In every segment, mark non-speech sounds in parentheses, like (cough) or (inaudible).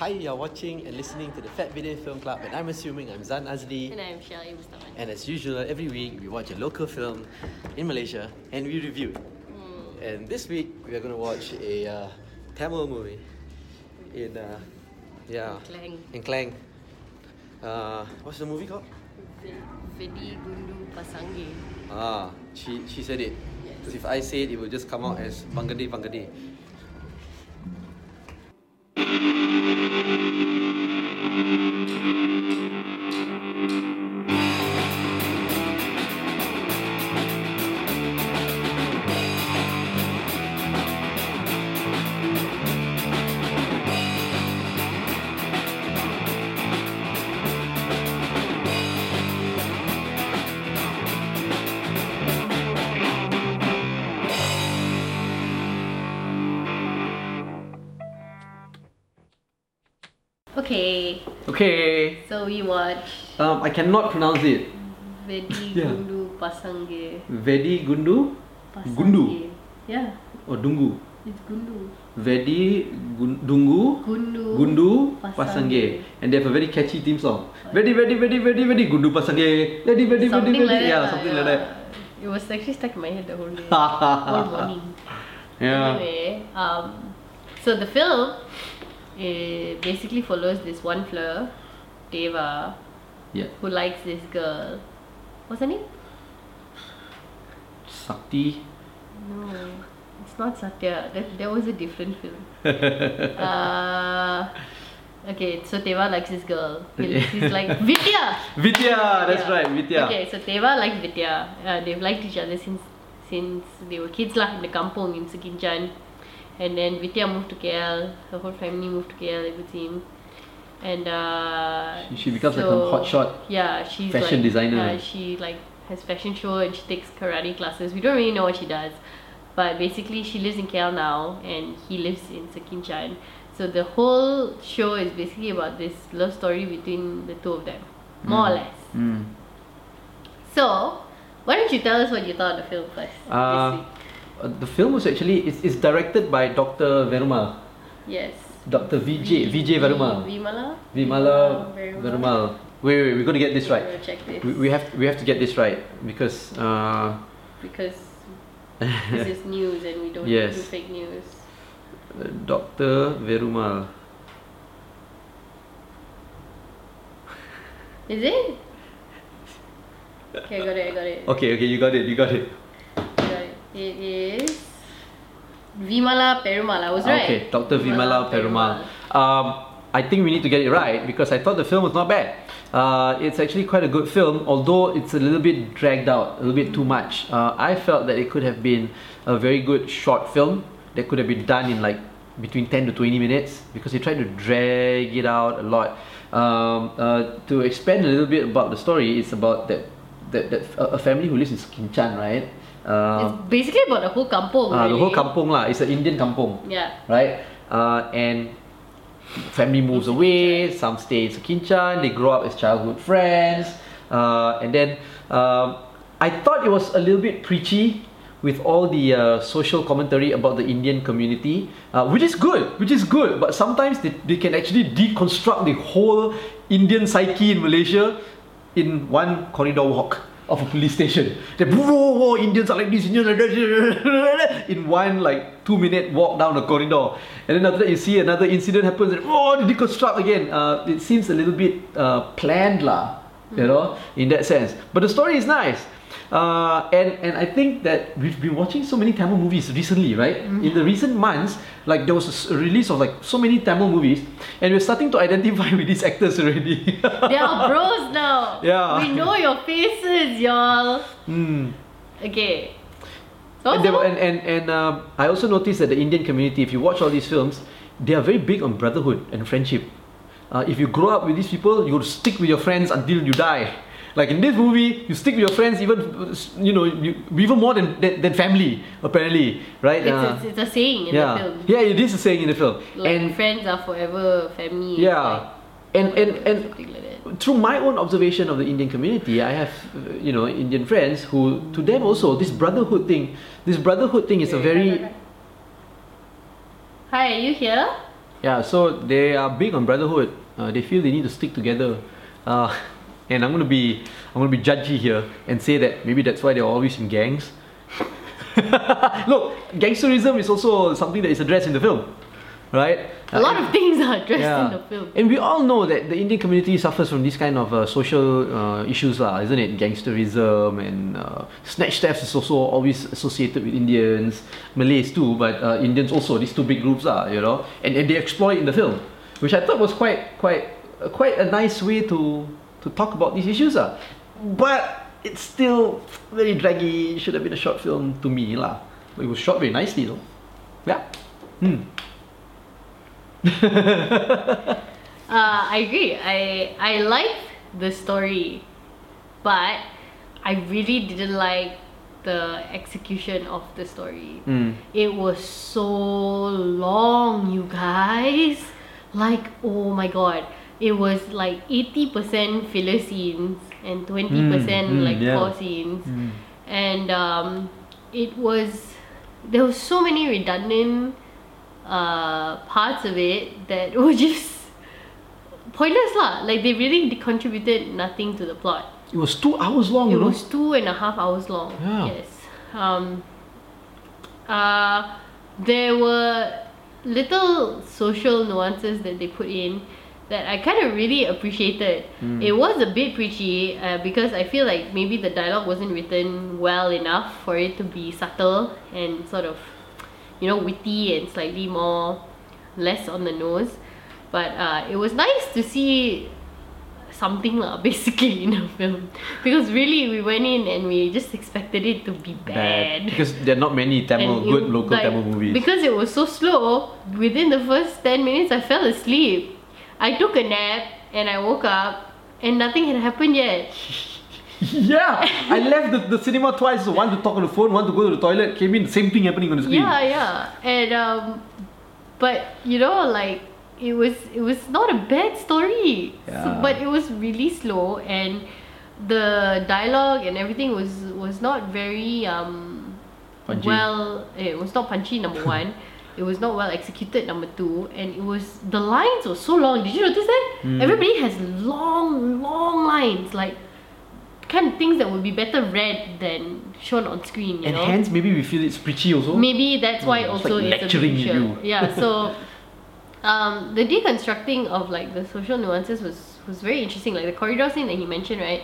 Hi, you're watching and listening to the Fat Bidin Film Club, and I'm assuming I'm Zan Azlee. And I'm Shelly Mustaman. And as usual, every week we watch a local film in Malaysia and we review it. And this week we are going to watch a uh, Tamil movie in uh, yeah Klang. in Klang. Uh, what's the movie called? Vedi Gundu Pasange. Ah, she she said it. Yes. If I say it, it will just come out as Bangade Bangade. Okay, Okay. so we watch Um, I cannot pronounce it. Vedi Yeah. Gundu Pasange. Vedi Gundu Pasange. Gundu Yeah, or Dungu. it's Gundu. Vedi Gun- Dungu Gundu. Gundu Pasange. Pasange. And they have a very catchy theme song. Vedi Vedi Vedi Vedi Vedi Gundu Pasange. Vedi Vedi Vedi Something Vedi. like that. Yeah, lah, something yeah. like that. It was actually stuck in my head the whole day. (laughs) whole morning. Yeah. Anyway, um, so the film it basically follows this one fleur, Deva, Yeah. who likes this girl. What's her name? Sakti. No, it's not Satya. That that was a different film. (laughs) uh, okay, so Teva likes this girl. He's like (laughs) Vidya. Vidya, that's right, Vidya. Okay, so Teva likes Vidya. Uh, they've liked each other since since they were kids lah in the kampung in Sekinchan. And then Vidya moved to KL. Her whole family moved to KL everything. And uh, She- she becomes like a hotshot Yeah, she's fashion like, designer. She like has fashion show and she takes karate classes. We don't really know what she does, but basically she lives in KL now and he lives in Sekinchan. So the whole show is basically about this love story between the two of them, more or less. Mm. So, why don't you tell us what you thought of the film first? uh, the film was actually it's, it's directed by Dr. Verma. yes. Dr. Vijay Vijay Verma. Vimala. Vimala Verumal. Verumal. Wait, wait, we're gonna get this right. this We, we have we have to get this right because uh, because (laughs) this is news and we don't Yes. do fake news. Dr. Verumal. Is it? Okay, I got it. I got it. Okay, okay, you got it, you got it. It. Is Vimala Perumal. I was right. Okay, Dr. Vimala Perumal. Um, I think we need to get it right because I thought the film was not bad. Uh, it's actually quite a good film, although it's a little bit dragged out, a little bit too much. Uh, I felt that it could have been a very good short film that could have been done in like between 10 to 20 minutes because they tried to drag it out a lot. Um, uh, to expand a little bit about the story, it's about that, that, that a a family who lives in Kinchan, right? Um, It's basically about the whole kampung. uh, the whole really. kampung lah. It's an Indian kampung Yeah. right? Uh, and family moves away. Some stay in Sekinchan. They grow up as childhood friends, uh, and then um, I thought it was a little bit preachy with all the uh, social commentary about the Indian community, uh, which is good, which is good. But sometimes they, they can actually deconstruct the whole Indian psyche in Malaysia in one corridor walk of a police station. They whoa, whoa, Indians are like this, Indians are like (laughs) in one like two minute walk down the corridor. And then after that you see another incident happens and oh they deconstruct again. Uh, it seems a little bit uh, planned lah, you know, in that sense. But the story is nice. Uh, and and I think that we've been watching so many Tamil movies recently, right? In the recent months, like there was a release of like so many Tamil movies, and we're starting to identify (laughs) with these actors already. They are bros now. (laughs) Yeah. We know your faces, y'all. Hmm. Okay. So, And, and and, and uh, I also noticed that the Indian community, if you watch all these films, they are very big on brotherhood and friendship. Uh, if you grow up with these people, you will stick with your friends until you die. Like in this movie, you stick with your friends even, you know, you, even more than, than, than family, apparently, right? it's, Uh, it's, it's a saying in yeah, the film. yeah, it is a saying in the film. Like and friends are forever, family. yeah, like and and and like through my own observation of the Indian community, I have, uh, you know, Indian friends who, to them also, this brotherhood thing, this brotherhood thing is a very, Hi, are you here? Yeah, so they are big on brotherhood. Uh, they feel they need to stick together. Uh, (laughs) and I'm gonna be I'm gonna be judgy here and say that maybe that's why they're always in gangs. (laughs) Look, gangsterism is also something that is addressed in the film, right? A lot of things are addressed yeah. in the film. And we all know that the Indian community suffers from these kind of uh, social uh, issues, lah, isn't it? Gangsterism and uh, snatch thefts is also always associated with Indians, Malays too, but uh, Indians also. These two big groups, lah, you know, and, and they explore it in the film, which I thought was quite quite uh, quite a nice way to to talk about these issues, lah. But it's still very draggy. It should have been a short film to me, lah. But it was shot very nicely, though. Yeah. Hmm. (laughs) Uh, I agree. I I like the story, but I really didn't like the execution of the story. Mm. It was so long, you guys. Like, oh my god. It was like 80% filler scenes and 20% Mm, mm, like yeah. core scenes. Mm. And um, it was, there were so many redundant uh, parts of it that (laughs) were just pointless lah. Like they really contributed nothing to the plot. It was two hours long, It was two and a half hours long. Yeah. Yes. Um, uh, there were little social nuances that they put in that I kind of really appreciated. Hmm. It was a bit preachy uh, because I feel like maybe the dialogue wasn't written well enough for it to be subtle and sort of, you know, witty and slightly more less on the nose. But uh, it was nice to see something lah, (laughs) basically in a film because really we went in and we just expected it to be bad. because there are not many (laughs) Tamil good local like, Tamil movies. Because it was so slow, within the first 10 minutes I fell asleep. I took a nap and I woke up and nothing had happened yet. (laughs) yeah, I left the, the cinema twice. One to talk on the phone, one to go to the toilet. Came in, same thing happening on the screen. Yeah, yeah. And um but you know like it was it was not a bad story. So- but it was really slow and the dialogue and everything was was not very um Punchy. well it was not punchy number (laughs) one. It was not well executed number two and it was the lines were so long. Did you notice that? Mm. Everybody has long, long lines like kind of things that would be better read than shown on screen, you and know? hence maybe we feel it's preachy also. Maybe that's why Mm, it's also like it's a you. Yeah, so (laughs) um, the deconstructing of like the social nuances was was very interesting. Like the corridor scene that he mentioned, right?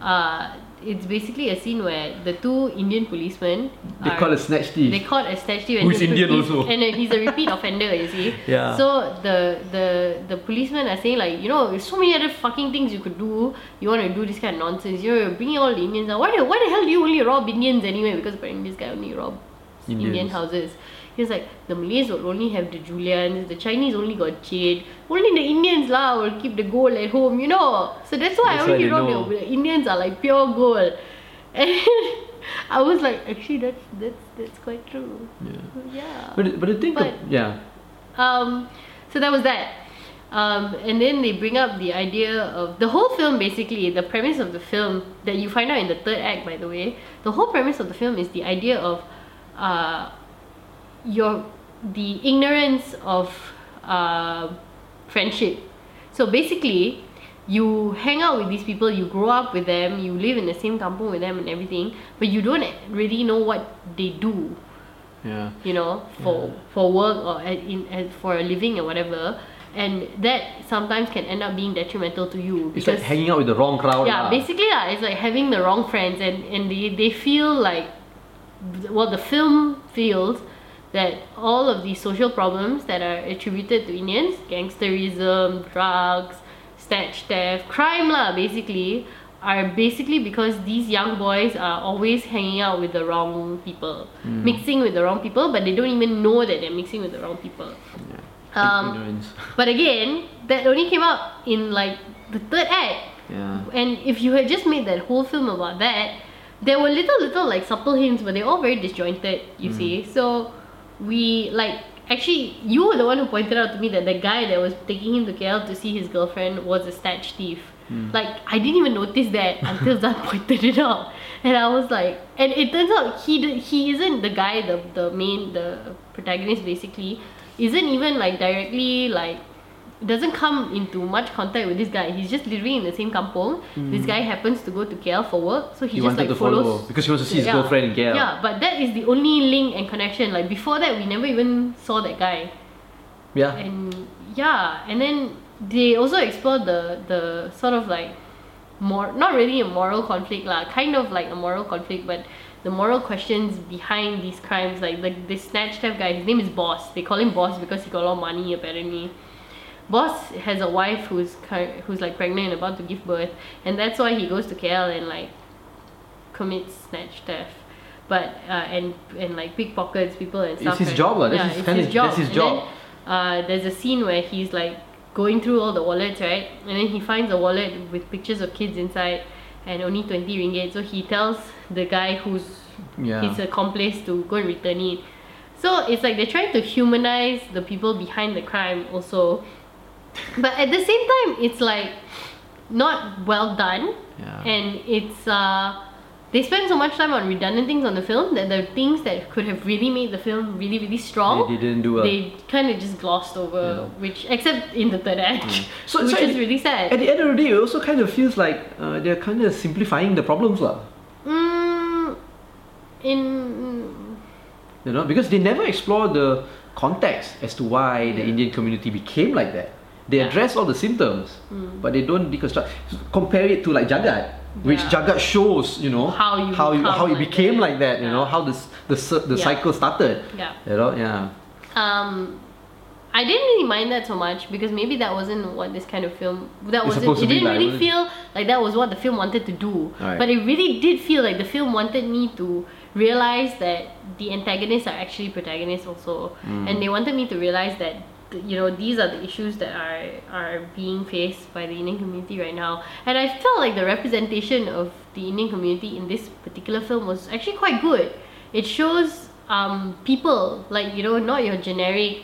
Uh, it's basically a scene where the two Indian policemen they are- call it snatch thief. they caught a snatch thief Who and he's- Indian he's- also. and uh, he's a repeat offender you see. (laughs) Yeah. so the the the policemen are saying like you know there's so many other fucking things you could do. You want to do this kind of nonsense. You know you're bringing all the Indians out. Why the, why the hell do you only rob Indians anyway? Because apparently this guy only rob Indian houses he was like the Malays will only have the Julians the Chinese only got jade only the Indians lah will keep the gold at home you know so that's why That's I only know. the Indians are like pure gold (laughs) and I was like actually that's that's that's quite true yeah. yeah But but the thing, But- of, yeah, um, so that was that. Um, and then they bring up the idea of the whole film basically, the premise of the film that you find out in the third act, by the way. The whole premise of the film is the idea of uh, your the ignorance of uh, friendship. So basically, you hang out with these people, you grow up with them, you live in the same kampung with them and everything, but you don't really know what they do yeah. you know, for for work or at, in for a living or whatever, and that sometimes can end up being detrimental to you It's because like hanging out with the wrong crowd. yeah, lah. basically yeah, it's like having the wrong friends and and they they feel like well the film feels that all of these social problems that are attributed to Indians, gangsterism, drugs, snatch theft, crime lah basically are basically because these young boys are always hanging out with the wrong people, mixing with the wrong people, but they don't even know that they're mixing with the wrong people. Yeah. Um, (laughs) But again, that only came out in like the third act. Yeah. And if you had just made that whole film about that, there were little little like subtle hints, but they're all very disjointed, you see. So we like actually you were the one who pointed out to me that the guy that was taking him to KL to see his girlfriend was a snatch thief. Hmm. Like I didn't even notice that (laughs) until Zan pointed it out. And I was like and it turns out he he isn't the guy the the main the protagonist basically isn't even like directly like doesn't come into much contact with this guy. He's just living in the same kampong. Hmm. This guy happens to go to KL for work, so he, He just like to follow follows because he wants to see his Yeah. girlfriend in KL. Yeah, but that is the only link and connection. Like before that, we never even saw that guy. Yeah. And yeah, and then they also explore the the sort of like more not really a moral conflict lah, kind of like a moral conflict, but the moral questions behind these crimes. Like the this snatch theft guy, his name is Boss. They call him Boss because he got a lot of money apparently. Boss has a wife who's who's like pregnant and about to give birth, and that's why he goes to KL and like commits snatch theft. But uh, and and like pickpockets people and stuff. It's his right? job that's Yeah, his it's his job. that's his And job. then, uh, there's a scene where he's like going through all the wallets, right? And then he finds a wallet with pictures of kids inside and only 20 ringgit. So he tells the guy who's Yeah. his accomplice to go and return it. So it's like they're trying to humanize the people behind the crime also. But at the same time, it's like not well done. Yeah. And it's uh they spend so much time on redundant things on the film that the things that could have really made the film really, really strong They didn't do well. they kind of just glossed over, which except in the third act, (laughs) So- which so is at- really sad. At the end of the day, it also kind of feels like uh, they're kind of simplifying the problems, lah. mm, in You know, because they never explore the context as to why the Indian community became like that. They Yeah. address all the symptoms, Mm. but they don't deconstruct. Compare it to like Jagat, which Yeah. Jagat shows, you know, How you how, become how it became that. like that. You know, how this the the Yeah. cycle started. yeah. You know, yeah. Um, I didn't really mind that so much because maybe that wasn't what this kind of film. That It's wasn't. It didn't like, really feel like that was what the film wanted to do. Alright. But it really did feel like the film wanted me to realize that the antagonists are actually protagonists also, Mm. and they wanted me to realize that th- you know these are the issues that are are being faced by the Indian community right now. And I felt like the representation of the Indian community in this particular film was actually quite good. It shows um, people like you know not your generic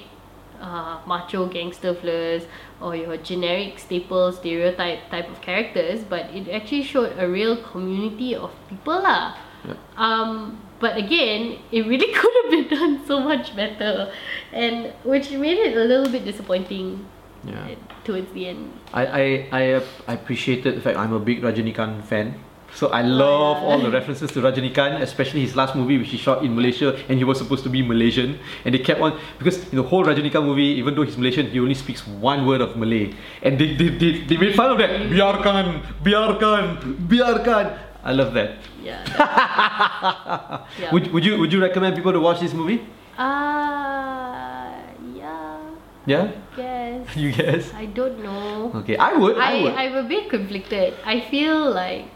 uh, macho gangster flares or your generic staple stereotype type of characters, but it actually showed a real community of people lah. Yep. Um, but again, it really (laughs) could have been done so much better, and which made it a little bit disappointing Yeah. uh, towards the end. I, I, I, I appreciated the fact I'm a big Rajinikanth fan. So I love yeah. all the references to Rajinikanth, especially his last movie which he shot in Malaysia and he was supposed to be Malaysian. And they kept on, because in the whole Rajinikanth movie, even though he's Malaysian, he only speaks one word of Malay. And they, they, they, they made fun of that. Biarkan, biarkan, biarkan. I love that. Yeah. (laughs) that- yeah. Would, would, you, would you recommend people to watch this movie? Uh, yeah. Yeah? Yes. (laughs) You guess? I don't know. Okay, I would. I, I, would. I'm a bit conflicted. I feel like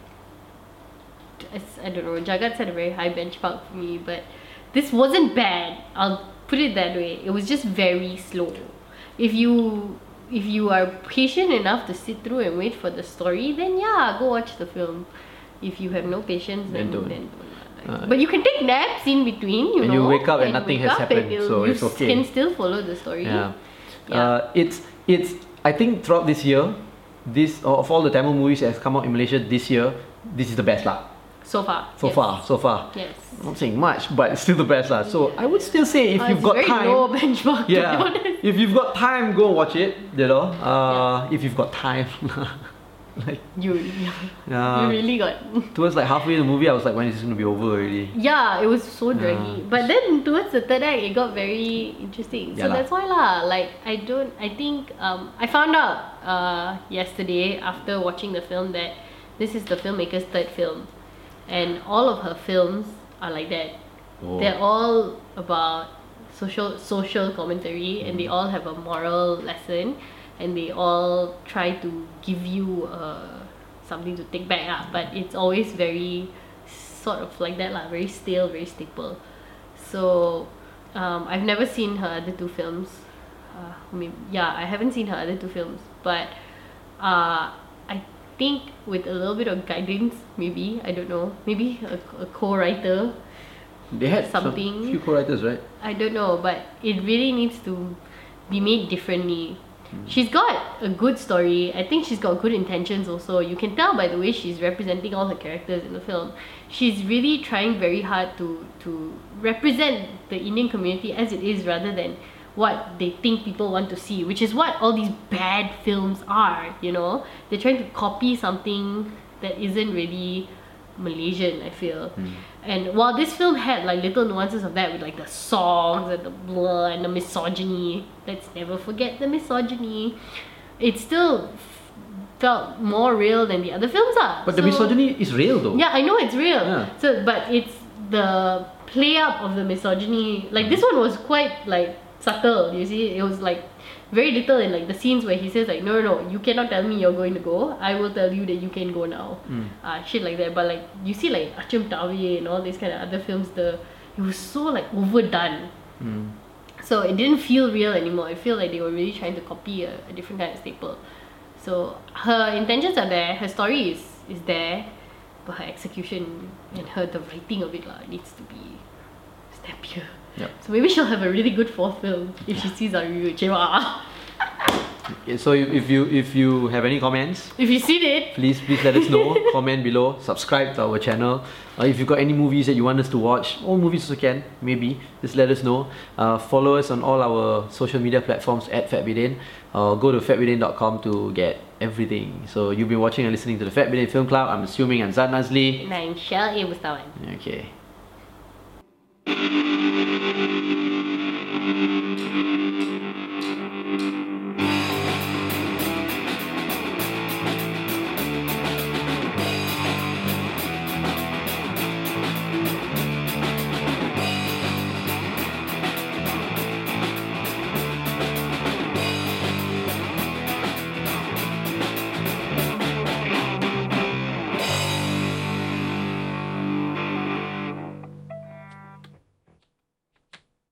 I don't know. Jagat set a very high benchmark for me, but this wasn't bad. I'll put it that way. It was just very slow. If you if you are patient enough to sit through and wait for the story, then yeah, go watch the film. If you have no patience, then Then don't. then don't. Uh, but you can take naps in between, you And know. you wake up and nothing has happened, so you it's okay. can still follow the story. Yeah. Yeah. Uh, it's it's I think throughout this year, this of all the Tamil movies that has come out in Malaysia this year, this is the best lah. So far. So yes. far, so far. Yes. I'm not saying much, but it's still the best lah. So I would still say if Uh, you've got very time, low (laughs) benchmark. Yeah, if you've got time, go watch it. You know, uh, if you've got time, (laughs) (laughs) like You, (laughs) you uh, really got. towards like halfway the movie, I was like, when is this gonna be over already? Yeah, it was so draggy. Yeah. But then towards the third act, it got very interesting. Yeah so that's why lah. Like I don't. I think um, I found out uh, yesterday after watching the film that this is the filmmaker's third film, and all of her films are like that. Oh. They're all about social social commentary, and Mm. they all have a moral lesson, and they all try to give you uh, something to take back. Ah, but it's always very sort of like that lah, very stale, very staple. So um, I've never seen her other two films. Uh, mean, yeah, I haven't seen her other two films, but uh, I think with a little bit of guidance, maybe I don't know, maybe a, a co-writer They had Something- some few co-writers, right? I don't know, but it really needs to be made differently. She's got a good story. I think she's got good intentions also. You can tell by the way she's representing all her characters in the film. She's really trying very hard to to represent the Indian community as it is rather than what they think people want to see, which is what all these bad films are, you know? They're trying to copy something that isn't really Malaysian, I feel. Hmm. And while this film had like little nuances of that with like the songs and the blur and the misogyny, let's never forget the misogyny, it still f- felt more real than the other films are. But the misogyny is real though. yeah, I know it's real. Yeah. So, but it's the play up of the misogyny. Like this one was quite like subtle. You see, it was like very little in like the scenes where he says like, no, no, no, you cannot tell me you're going to go. I will tell you that you can go now. Mm. Uh, shit like that. But like you see like Achum Tawi and all these kind of other films, the it was so like overdone. Mm. So it didn't feel real anymore. I feel like they were really trying to copy a, a different kind of staple. So her intentions are there, her story is, is there, but her execution and her the writing of it lah needs to be snappier. Yep. So maybe she'll have a really good fourth film if she sees our review. Cewa. So if, if you if you have any comments, If you seen it, please please let us know. (laughs) Comment below. Subscribe to our channel. Uh, if you've got any movies that you want us to watch, all movies also can maybe. Just let us know. Uh, follow us on all our social media platforms at Fatbidin. Uh, go to fatbidin.com to get everything. So you've been watching and listening to the Fatbidin Film Club. I'm assuming I'm Zan Azlee. Nine Shell A. Mustawan. Okay. Thank you.